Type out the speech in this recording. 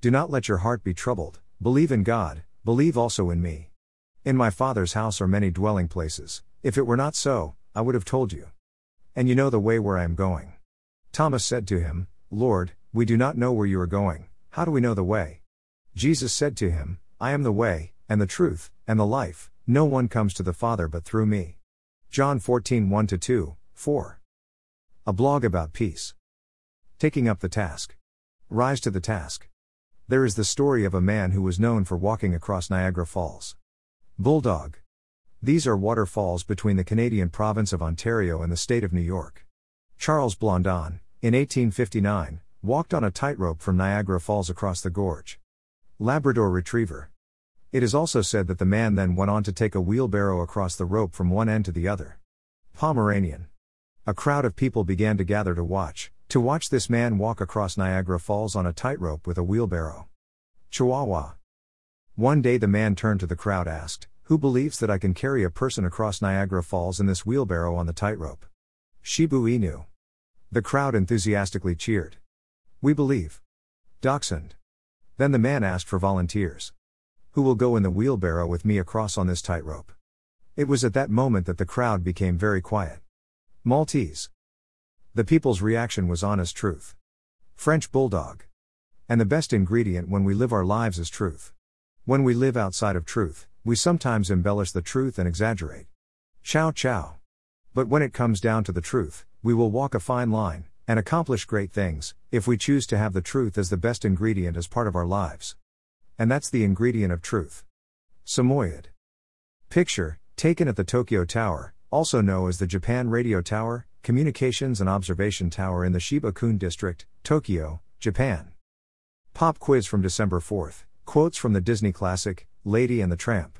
Do not let your heart be troubled, believe in God, believe also in me. In my Father's house are many dwelling places, if it were not so, I would have told you. And you know the way where I am going. Thomas said to him, Lord, we do not know where you are going, how do we know the way? Jesus said to him, I am the way, and the truth, and the life, no one comes to the Father but through me. John 14 1 2, 4. A blog about peace. Taking up the task. Rise to the task. There is the story of a man who was known for walking across Niagara Falls. Bulldog. These are waterfalls between the Canadian province of Ontario and the state of New York. Charles Blondin, in 1859, walked on a tightrope from Niagara Falls across the gorge. Labrador Retriever. It is also said that the man then went on to take a wheelbarrow across the rope from one end to the other. Pomeranian. A crowd of people began to gather to watch, to watch this man walk across Niagara Falls on a tightrope with a wheelbarrow. Chihuahua. One day the man turned to the crowd and asked, Who believes that I can carry a person across Niagara Falls in this wheelbarrow on the tightrope? Shiba Inu. The crowd enthusiastically cheered. We believe. Dachshund. Then the man asked for volunteers. Who will go in the wheelbarrow with me across on this tightrope? It was at that moment that the crowd became very quiet. Maltese. The people's reaction was honest truth. French Bulldog. And the best ingredient when we live our lives is truth. When we live outside of truth, we sometimes embellish the truth and exaggerate. Chow chow. But when it comes down to the truth, we will walk a fine line, and accomplish great things, if we choose to have the truth as the best ingredient as part of our lives. And that's the ingredient of truth. Samoyed. Picture, taken at the Tokyo Tower, also known as the Japan Radio Tower, Communications and Observation Tower in the Shiba-koen District, Tokyo, Japan. Pop quiz from December 4th. Quotes from the Disney classic, Lady and the Tramp.